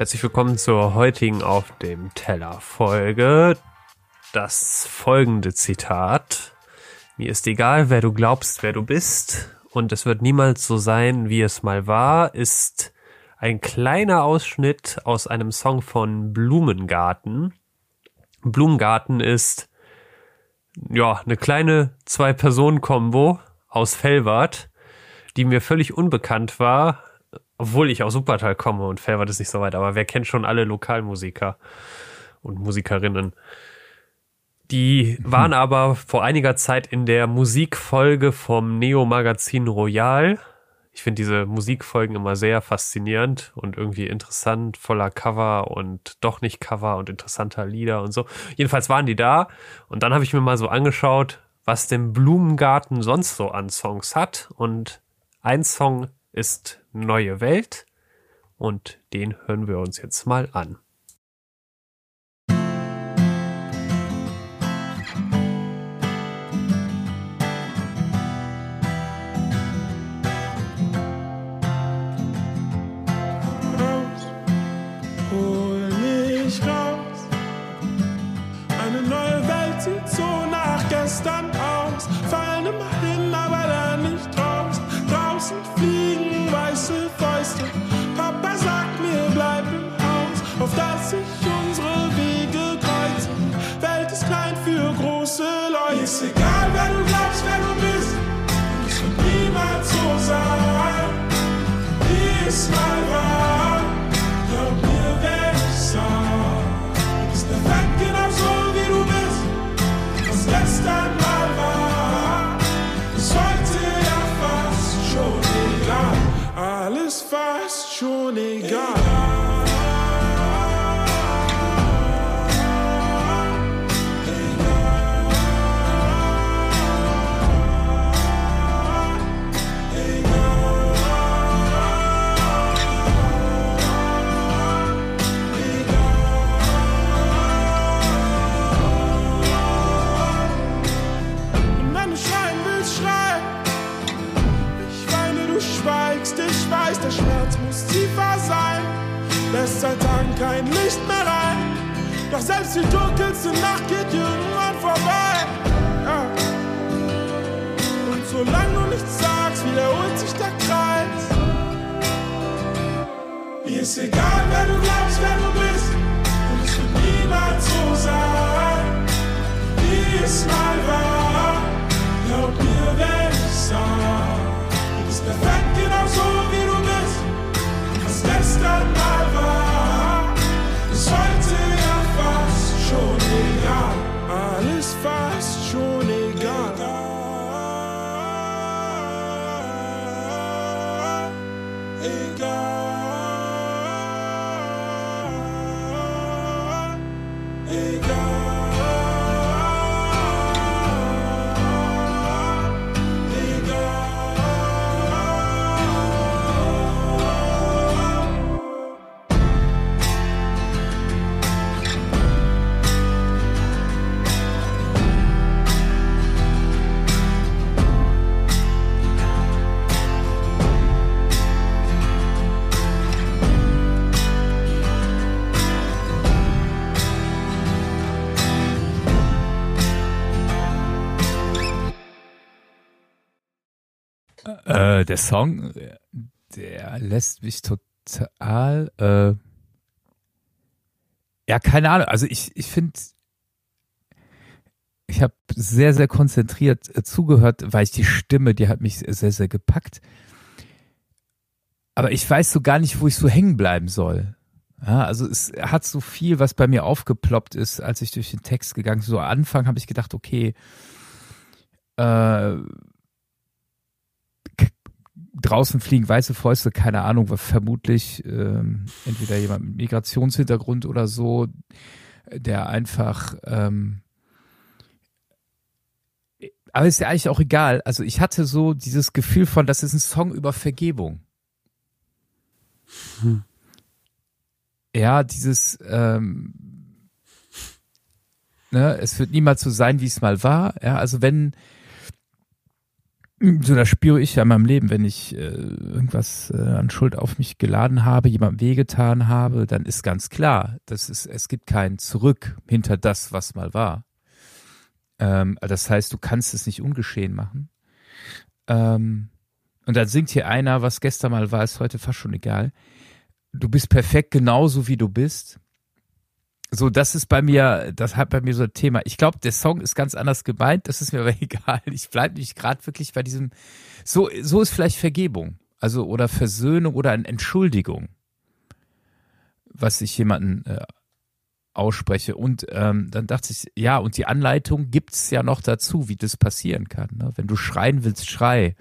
Herzlich willkommen zur heutigen Auf dem Teller Folge. Das folgende Zitat. Mir ist egal, wer du glaubst, wer du bist. Und es wird niemals so sein, wie es mal war, ist ein kleiner Ausschnitt aus einem Song von Blumengarten. Blumengarten ist ja eine kleine Zwei-Personen-Kombo aus Fellwart, die mir völlig unbekannt war, obwohl ich aus Supertal komme und Felwart ist nicht so weit, aber wer kennt schon alle Lokalmusiker und Musikerinnen? Die waren aber vor einiger Zeit in der Musikfolge vom Neo-Magazin Royal. Ich finde diese Musikfolgen immer sehr faszinierend und irgendwie interessant, voller Cover und doch nicht Cover und interessanter Lieder und so. Jedenfalls waren die da und dann habe ich mir mal so angeschaut, was dem Blumengarten sonst so an Songs hat und ein Song ist Neue Welt. Und den hören wir uns jetzt mal an. Die ist egal, wer du glaubst, wer du bist. Und es wird niemals so sein, wie es mal war. Glaub mir, wenn ich sag, du bist perfekt genau so, wie du bist. Was gestern mal war, ist heute schon egal, alles fast schon egal. Der Song, der lässt mich total, äh, ja, keine Ahnung. Also ich, ich finde, ich habe sehr, sehr konzentriert äh, zugehört, weil ich die Stimme, die hat mich sehr, sehr gepackt. Aber ich weiß so gar nicht, wo ich so hängen bleiben soll. Ja, also es hat so viel, was bei mir aufgeploppt ist, als ich durch den Text gegangen bin. So am Anfang habe ich gedacht, okay, äh, draußen fliegen weiße Fäuste, keine Ahnung, war vermutlich ähm, entweder jemand mit Migrationshintergrund oder so, der einfach ähm, aber ist ja eigentlich auch egal. Also ich hatte so dieses Gefühl von, das ist ein Song über Vergebung. Hm. Ja, dieses ähm, ne, es wird niemals so sein, wie es mal war. Ja, also wenn So, das spüre ich ja in meinem Leben, wenn ich äh, irgendwas äh, an Schuld auf mich geladen habe, jemandem wehgetan habe, dann ist ganz klar, dass es, es gibt kein Zurück hinter das, was mal war. Ähm, das heißt, du kannst es nicht ungeschehen machen. Ähm, und dann singt hier einer, was gestern mal war, ist heute fast schon egal. Du bist perfekt genauso wie du bist. So, das ist bei mir, das hat bei mir so ein Thema. Ich glaube, der Song ist ganz anders gemeint, das ist mir aber egal. Ich bleibe nicht gerade wirklich bei diesem, so, so ist vielleicht Vergebung. Also, oder Versöhnung oder eine Entschuldigung, was ich jemanden äh, ausspreche. Und ähm, dann dachte ich, ja, und die Anleitung gibt's ja noch dazu, wie das passieren kann. Ne? Wenn du schreien willst, schrei.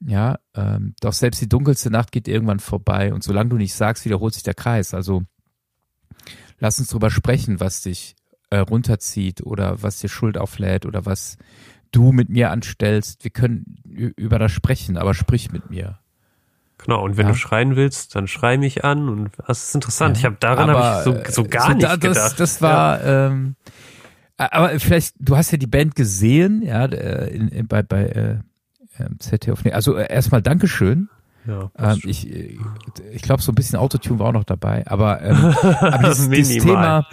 Ja, ähm, doch selbst die dunkelste Nacht geht irgendwann vorbei und solange du nicht sagst, wiederholt sich der Kreis. Also lass uns drüber sprechen, was dich äh, runterzieht oder was dir Schuld auflädt oder was du mit mir anstellst. Wir können über das sprechen, aber sprich mit mir. Genau, und wenn Ja. du schreien willst, dann schrei mich an und das ist interessant. Ja. Ich habe daran Aber, habe ich so, so gar äh, nicht da- das, gedacht. Das war, ähm, aber vielleicht, du hast ja die Band gesehen, ja, äh, in, in, bei, bei äh, ähm, ZDF. Nee, Also äh, erstmal Dankeschön. Ja, Ähm, ich äh, ich glaube, so ein bisschen Autotune war auch noch dabei, aber, ähm, aber dieses, dieses. Thema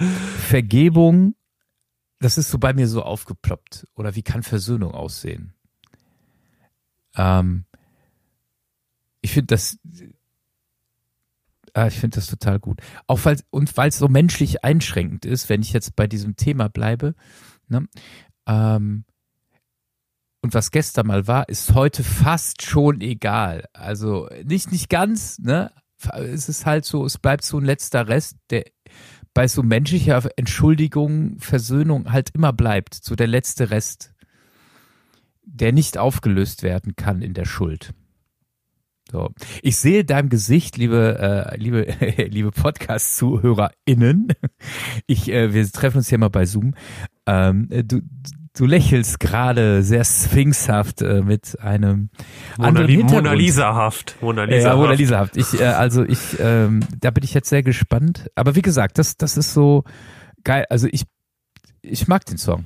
Vergebung, das ist so bei mir so aufgeploppt. Oder wie kann Versöhnung aussehen? Ähm, ich finde das, äh, ich finde das total gut. Auch weil und weil es so menschlich einschränkend ist, wenn ich jetzt bei diesem Thema bleibe. Ne? Ähm, und was gestern mal war, ist heute fast schon egal. Also nicht nicht ganz, ne? Es ist halt so, es bleibt so ein letzter Rest, der bei so menschlicher Entschuldigung, Versöhnung halt immer bleibt, so der letzte Rest, der nicht aufgelöst werden kann in der Schuld. So. Ich sehe deinem Gesicht, liebe, äh, liebe, liebe Podcast-ZuhörerInnen. Ich, äh, wir treffen uns hier mal bei Zoom. Ähm, äh, du, du lächelst gerade sehr sphinxhaft äh, mit einem Mona, anderen Li. Mona Lisa-haft. Mona Ja, Lisa-haft. Mona Lisa-haft. Ich, äh, also ich, ähm, da bin ich jetzt sehr gespannt. Aber wie gesagt, das, das ist so geil. Also ich, ich mag den Song.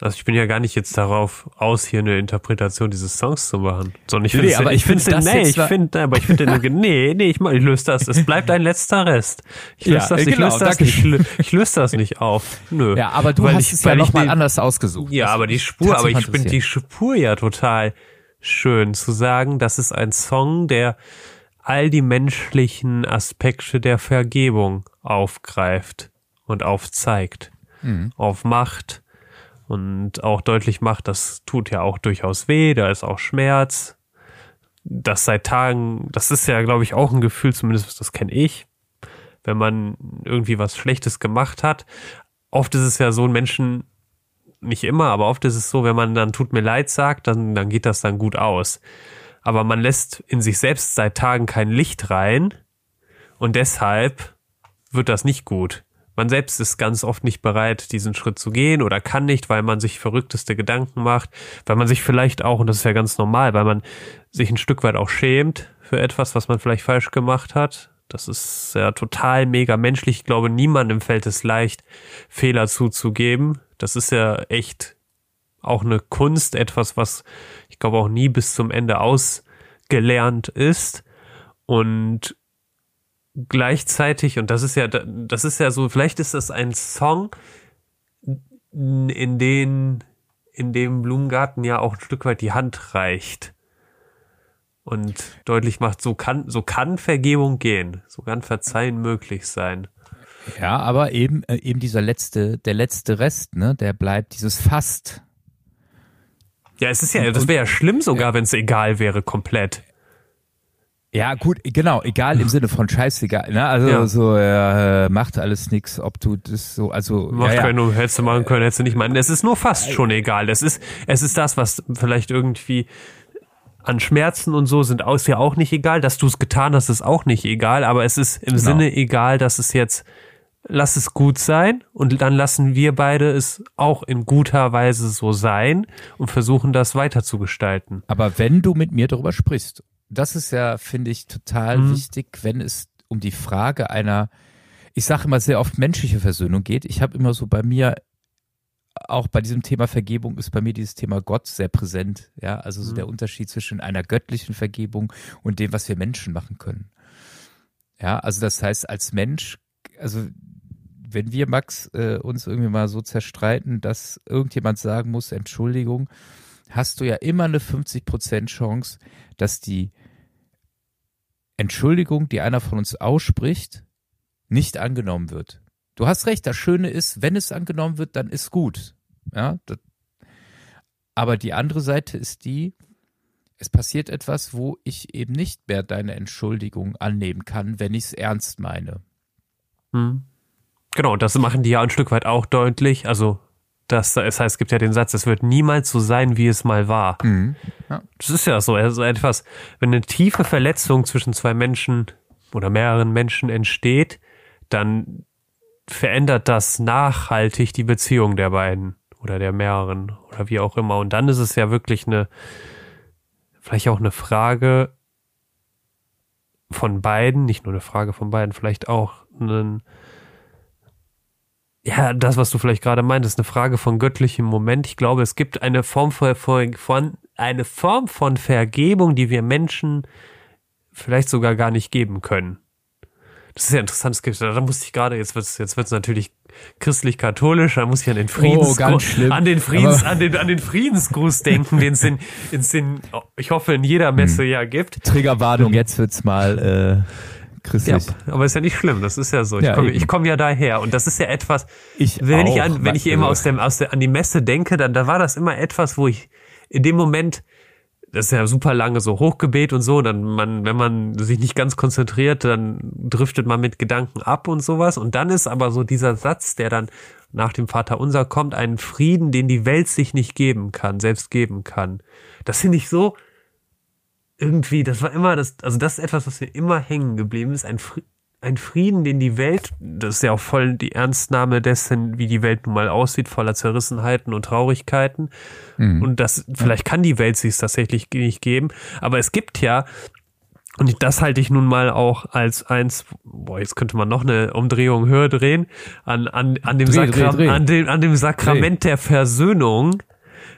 Also ich bin ja gar nicht jetzt darauf aus, hier eine Interpretation dieses Songs zu machen. Sondern ich Nee, finde, aber ich finde, das nee, ich finde, aber ich finde, nee, nee, ich, ich löse das. Es bleibt ein letzter Rest. Ich löse Ja, das, äh, ich genau, löse das, ich, ich löse das nicht auf. Nö. Ja, aber du Weil hast ich- es ja nochmal anders ausgesucht. Ja, aber die Spur, aber ich finde die. Spur ja total schön zu sagen, das ist ein Song, der all die menschlichen Aspekte der Vergebung aufgreift und aufzeigt, Mhm. aufmacht und auch deutlich macht, das tut ja auch durchaus weh, da ist auch Schmerz. Das seit Tagen, das ist ja, glaube ich, auch ein Gefühl, zumindest das kenne ich, wenn man irgendwie was Schlechtes gemacht hat. Oft ist es ja so, Menschen nicht immer, aber oft ist es so, wenn man dann tut mir leid sagt, dann, dann geht das dann gut aus. Aber man lässt in sich selbst seit Tagen kein Licht rein und deshalb wird das nicht gut. Man selbst ist ganz oft nicht bereit, diesen Schritt zu gehen oder kann nicht, weil man sich verrückteste Gedanken macht, weil man sich vielleicht auch, und das ist ja ganz normal, weil man sich ein Stück weit auch schämt für etwas, was man vielleicht falsch gemacht hat. Das ist ja total mega menschlich. Ich glaube, niemandem fällt es leicht, Fehler zuzugeben. Das ist ja echt auch eine Kunst, etwas, was ich glaube auch nie bis zum Ende ausgelernt ist. Und gleichzeitig, und das ist ja, das ist ja so, vielleicht ist das ein Song, in den, in dem Blumengarten ja auch ein Stück weit die Hand reicht und deutlich macht, so kann, so kann Vergebung gehen, so kann Verzeihen möglich sein. Ja, aber eben, äh, eben dieser letzte, der letzte Rest, ne, der bleibt dieses Fast. Ja, es ist ja, das wäre ja schlimm sogar, wenn es egal wäre, komplett. Ja, gut, genau, egal im Sinne von scheißegal, ne? Also Ja. so äh, macht alles nix, ob du das so, also Mach ja, ja. können, hättest du machen können, hättest du nicht machen. Es ist nur fast schon egal. Es ist, es ist das, was vielleicht irgendwie an Schmerzen und so sind aus ja auch nicht egal. Dass du es getan hast, ist auch nicht egal. Aber es ist im Genau. Sinne egal, dass es jetzt, lass es gut sein und dann lassen wir beide es auch in guter Weise so sein und versuchen das weiter zu gestalten. Aber wenn du mit mir darüber sprichst, das ist ja, finde ich, total Mhm. wichtig, wenn es um die Frage einer, ich sage immer sehr oft menschliche Versöhnung geht. Ich habe immer so bei mir auch bei diesem Thema Vergebung ist bei mir dieses Thema Gott sehr präsent. Ja, also so Mhm. der Unterschied zwischen einer göttlichen Vergebung und dem, was wir Menschen machen können. Ja, also das heißt, als Mensch, also wenn wir, Max, äh, uns irgendwie mal so zerstreiten, dass irgendjemand sagen muss, Entschuldigung, hast du ja immer eine 50% Chance, dass die Entschuldigung, die einer von uns ausspricht, nicht angenommen wird. Du hast recht, das Schöne ist, wenn es angenommen wird, dann ist gut. Ja, das, aber die andere Seite ist die, es passiert etwas, wo ich eben nicht mehr deine Entschuldigung annehmen kann, wenn ich es ernst meine. Hm. Genau, und das machen die ja ein Stück weit auch deutlich. Also, das, das heißt, es gibt ja den Satz, es wird niemals so sein, wie es mal war. Das ist ja so, also etwas, wenn eine tiefe Verletzung zwischen zwei Menschen oder mehreren Menschen entsteht, dann verändert das nachhaltig die Beziehung der beiden oder der mehreren oder wie auch immer. Und dann ist es ja wirklich eine, vielleicht auch eine Frage von beiden, nicht nur eine Frage von beiden, vielleicht auch ein, ja, das, was du vielleicht gerade meintest, eine Frage von göttlichem Moment. Ich glaube, es gibt eine Form von, von, eine Form von Vergebung, die wir Menschen vielleicht sogar gar nicht geben können. Das ist ja interessant. Es gibt, da musste ich gerade, jetzt wird's, jetzt wird's natürlich christlich-katholisch, da muss ich an den Oh, Friedensgruß, schlimm. an den Friedens, an den, an den Friedensgruß denken, den es in, in, ich hoffe, in jeder Messe Hm. ja gibt. Triggerwarnung, jetzt wird's mal äh, Ja, christlich. aber ist ja nicht schlimm, das ist ja so. Ich Ja, komme ich komm ja daher und das ist ja etwas, Ich wenn ich auch, an, wenn ich immer aus dem, aus der, an die Messe denke, dann, da war das immer etwas, wo ich in dem Moment, das ist ja super lange so Hochgebet und so, dann man, wenn man sich nicht ganz konzentriert, dann driftet man mit Gedanken ab und sowas. Und dann ist aber so dieser Satz, der dann nach dem Vater unser kommt, einen Frieden, den die Welt sich nicht geben kann, selbst geben kann. Das finde ich so, irgendwie, das war immer das, also das ist etwas, was mir immer hängen geblieben ist, ein, Fri- ein Frieden, den die Welt, das ist ja auch voll die Ernstnahme dessen, wie die Welt nun mal aussieht, voller Zerrissenheiten und Traurigkeiten. Und das, vielleicht kann die Welt sich tatsächlich nicht geben, aber es gibt ja, und das halte ich nun mal auch als eins, boah, jetzt könnte man noch eine Umdrehung höher drehen, an, an, an, dem, Dreh, dreh, Sakra dreh. An, dem, an dem Sakrament der Versöhnung,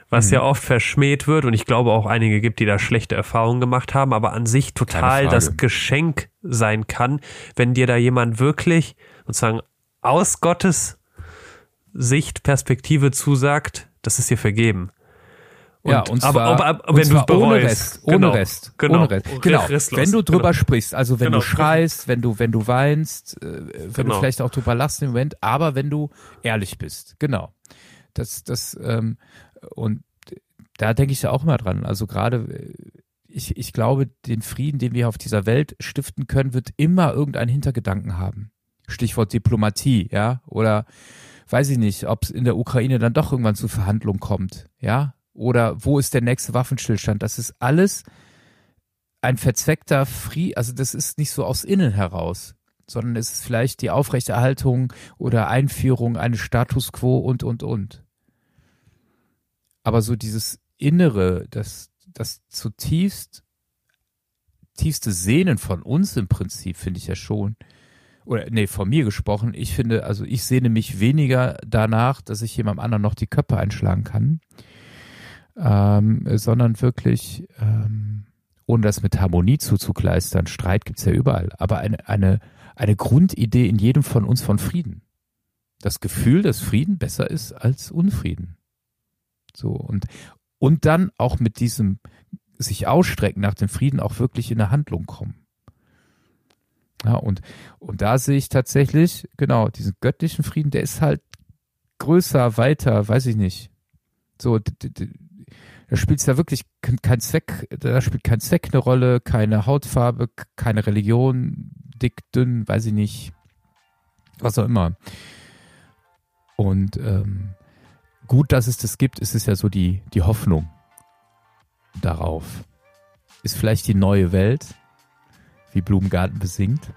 was ja oft verschmäht wird und ich glaube auch einige gibt, die da schlechte Erfahrungen gemacht haben, aber an sich total das Geschenk sein kann, wenn dir da jemand wirklich sozusagen aus Gottes Sicht, Perspektive zusagt, das ist dir vergeben. ja, und aber, zwar, aber, aber und wenn du zwar ohne bereust, Rest, ohne genau, Rest, genau, ohne Rest. Genau. restlos, Wenn du drüber genau. sprichst, also wenn Genau. du schreist, wenn du, wenn du weinst, äh, wenn Genau. du vielleicht auch drüber lachst im Moment, aber wenn du ehrlich bist, genau. Das, das, ähm, und da denke ich ja auch immer dran. Also gerade, äh, ich, ich glaube, den Frieden, den wir auf dieser Welt stiften können, wird immer irgendeinen Hintergedanken haben. Stichwort Diplomatie, ja, oder weiß ich nicht, ob es in der Ukraine dann doch irgendwann zu Verhandlungen kommt, ja, oder wo ist der nächste Waffenstillstand? Das ist alles ein verzweckter Frieden, also das ist nicht so aus innen heraus, sondern es ist vielleicht die Aufrechterhaltung oder Einführung eines Status quo und, und, und. Aber so dieses Innere, das, das zutiefst, tiefste Sehnen von uns im Prinzip, finde ich ja schon, oder nee, von mir gesprochen, ich finde, also ich sehne mich weniger danach, dass ich jemandem anderen noch die Köpfe einschlagen kann, ähm, sondern wirklich, ähm, ohne das mit Harmonie zuzukleistern, Streit gibt's ja überall, aber eine, eine, eine Grundidee in jedem von uns von Frieden. Das Gefühl, dass Frieden besser ist als Unfrieden. So, und, und dann auch mit diesem sich ausstrecken nach dem Frieden auch wirklich in eine Handlung kommen. Ja, und, und da sehe ich tatsächlich, genau, diesen göttlichen Frieden, der ist halt größer, weiter, weiß ich nicht. So, da spielt ja wirklich k- kein Zweck, da spielt kein Zweck eine Rolle, keine Hautfarbe, keine Religion, dick, dünn, weiß ich nicht, was auch immer. Und ähm, gut, dass es das gibt, ist es ja so die, die Hoffnung darauf. Ist vielleicht die neue Welt, wie Blumengarten besingt.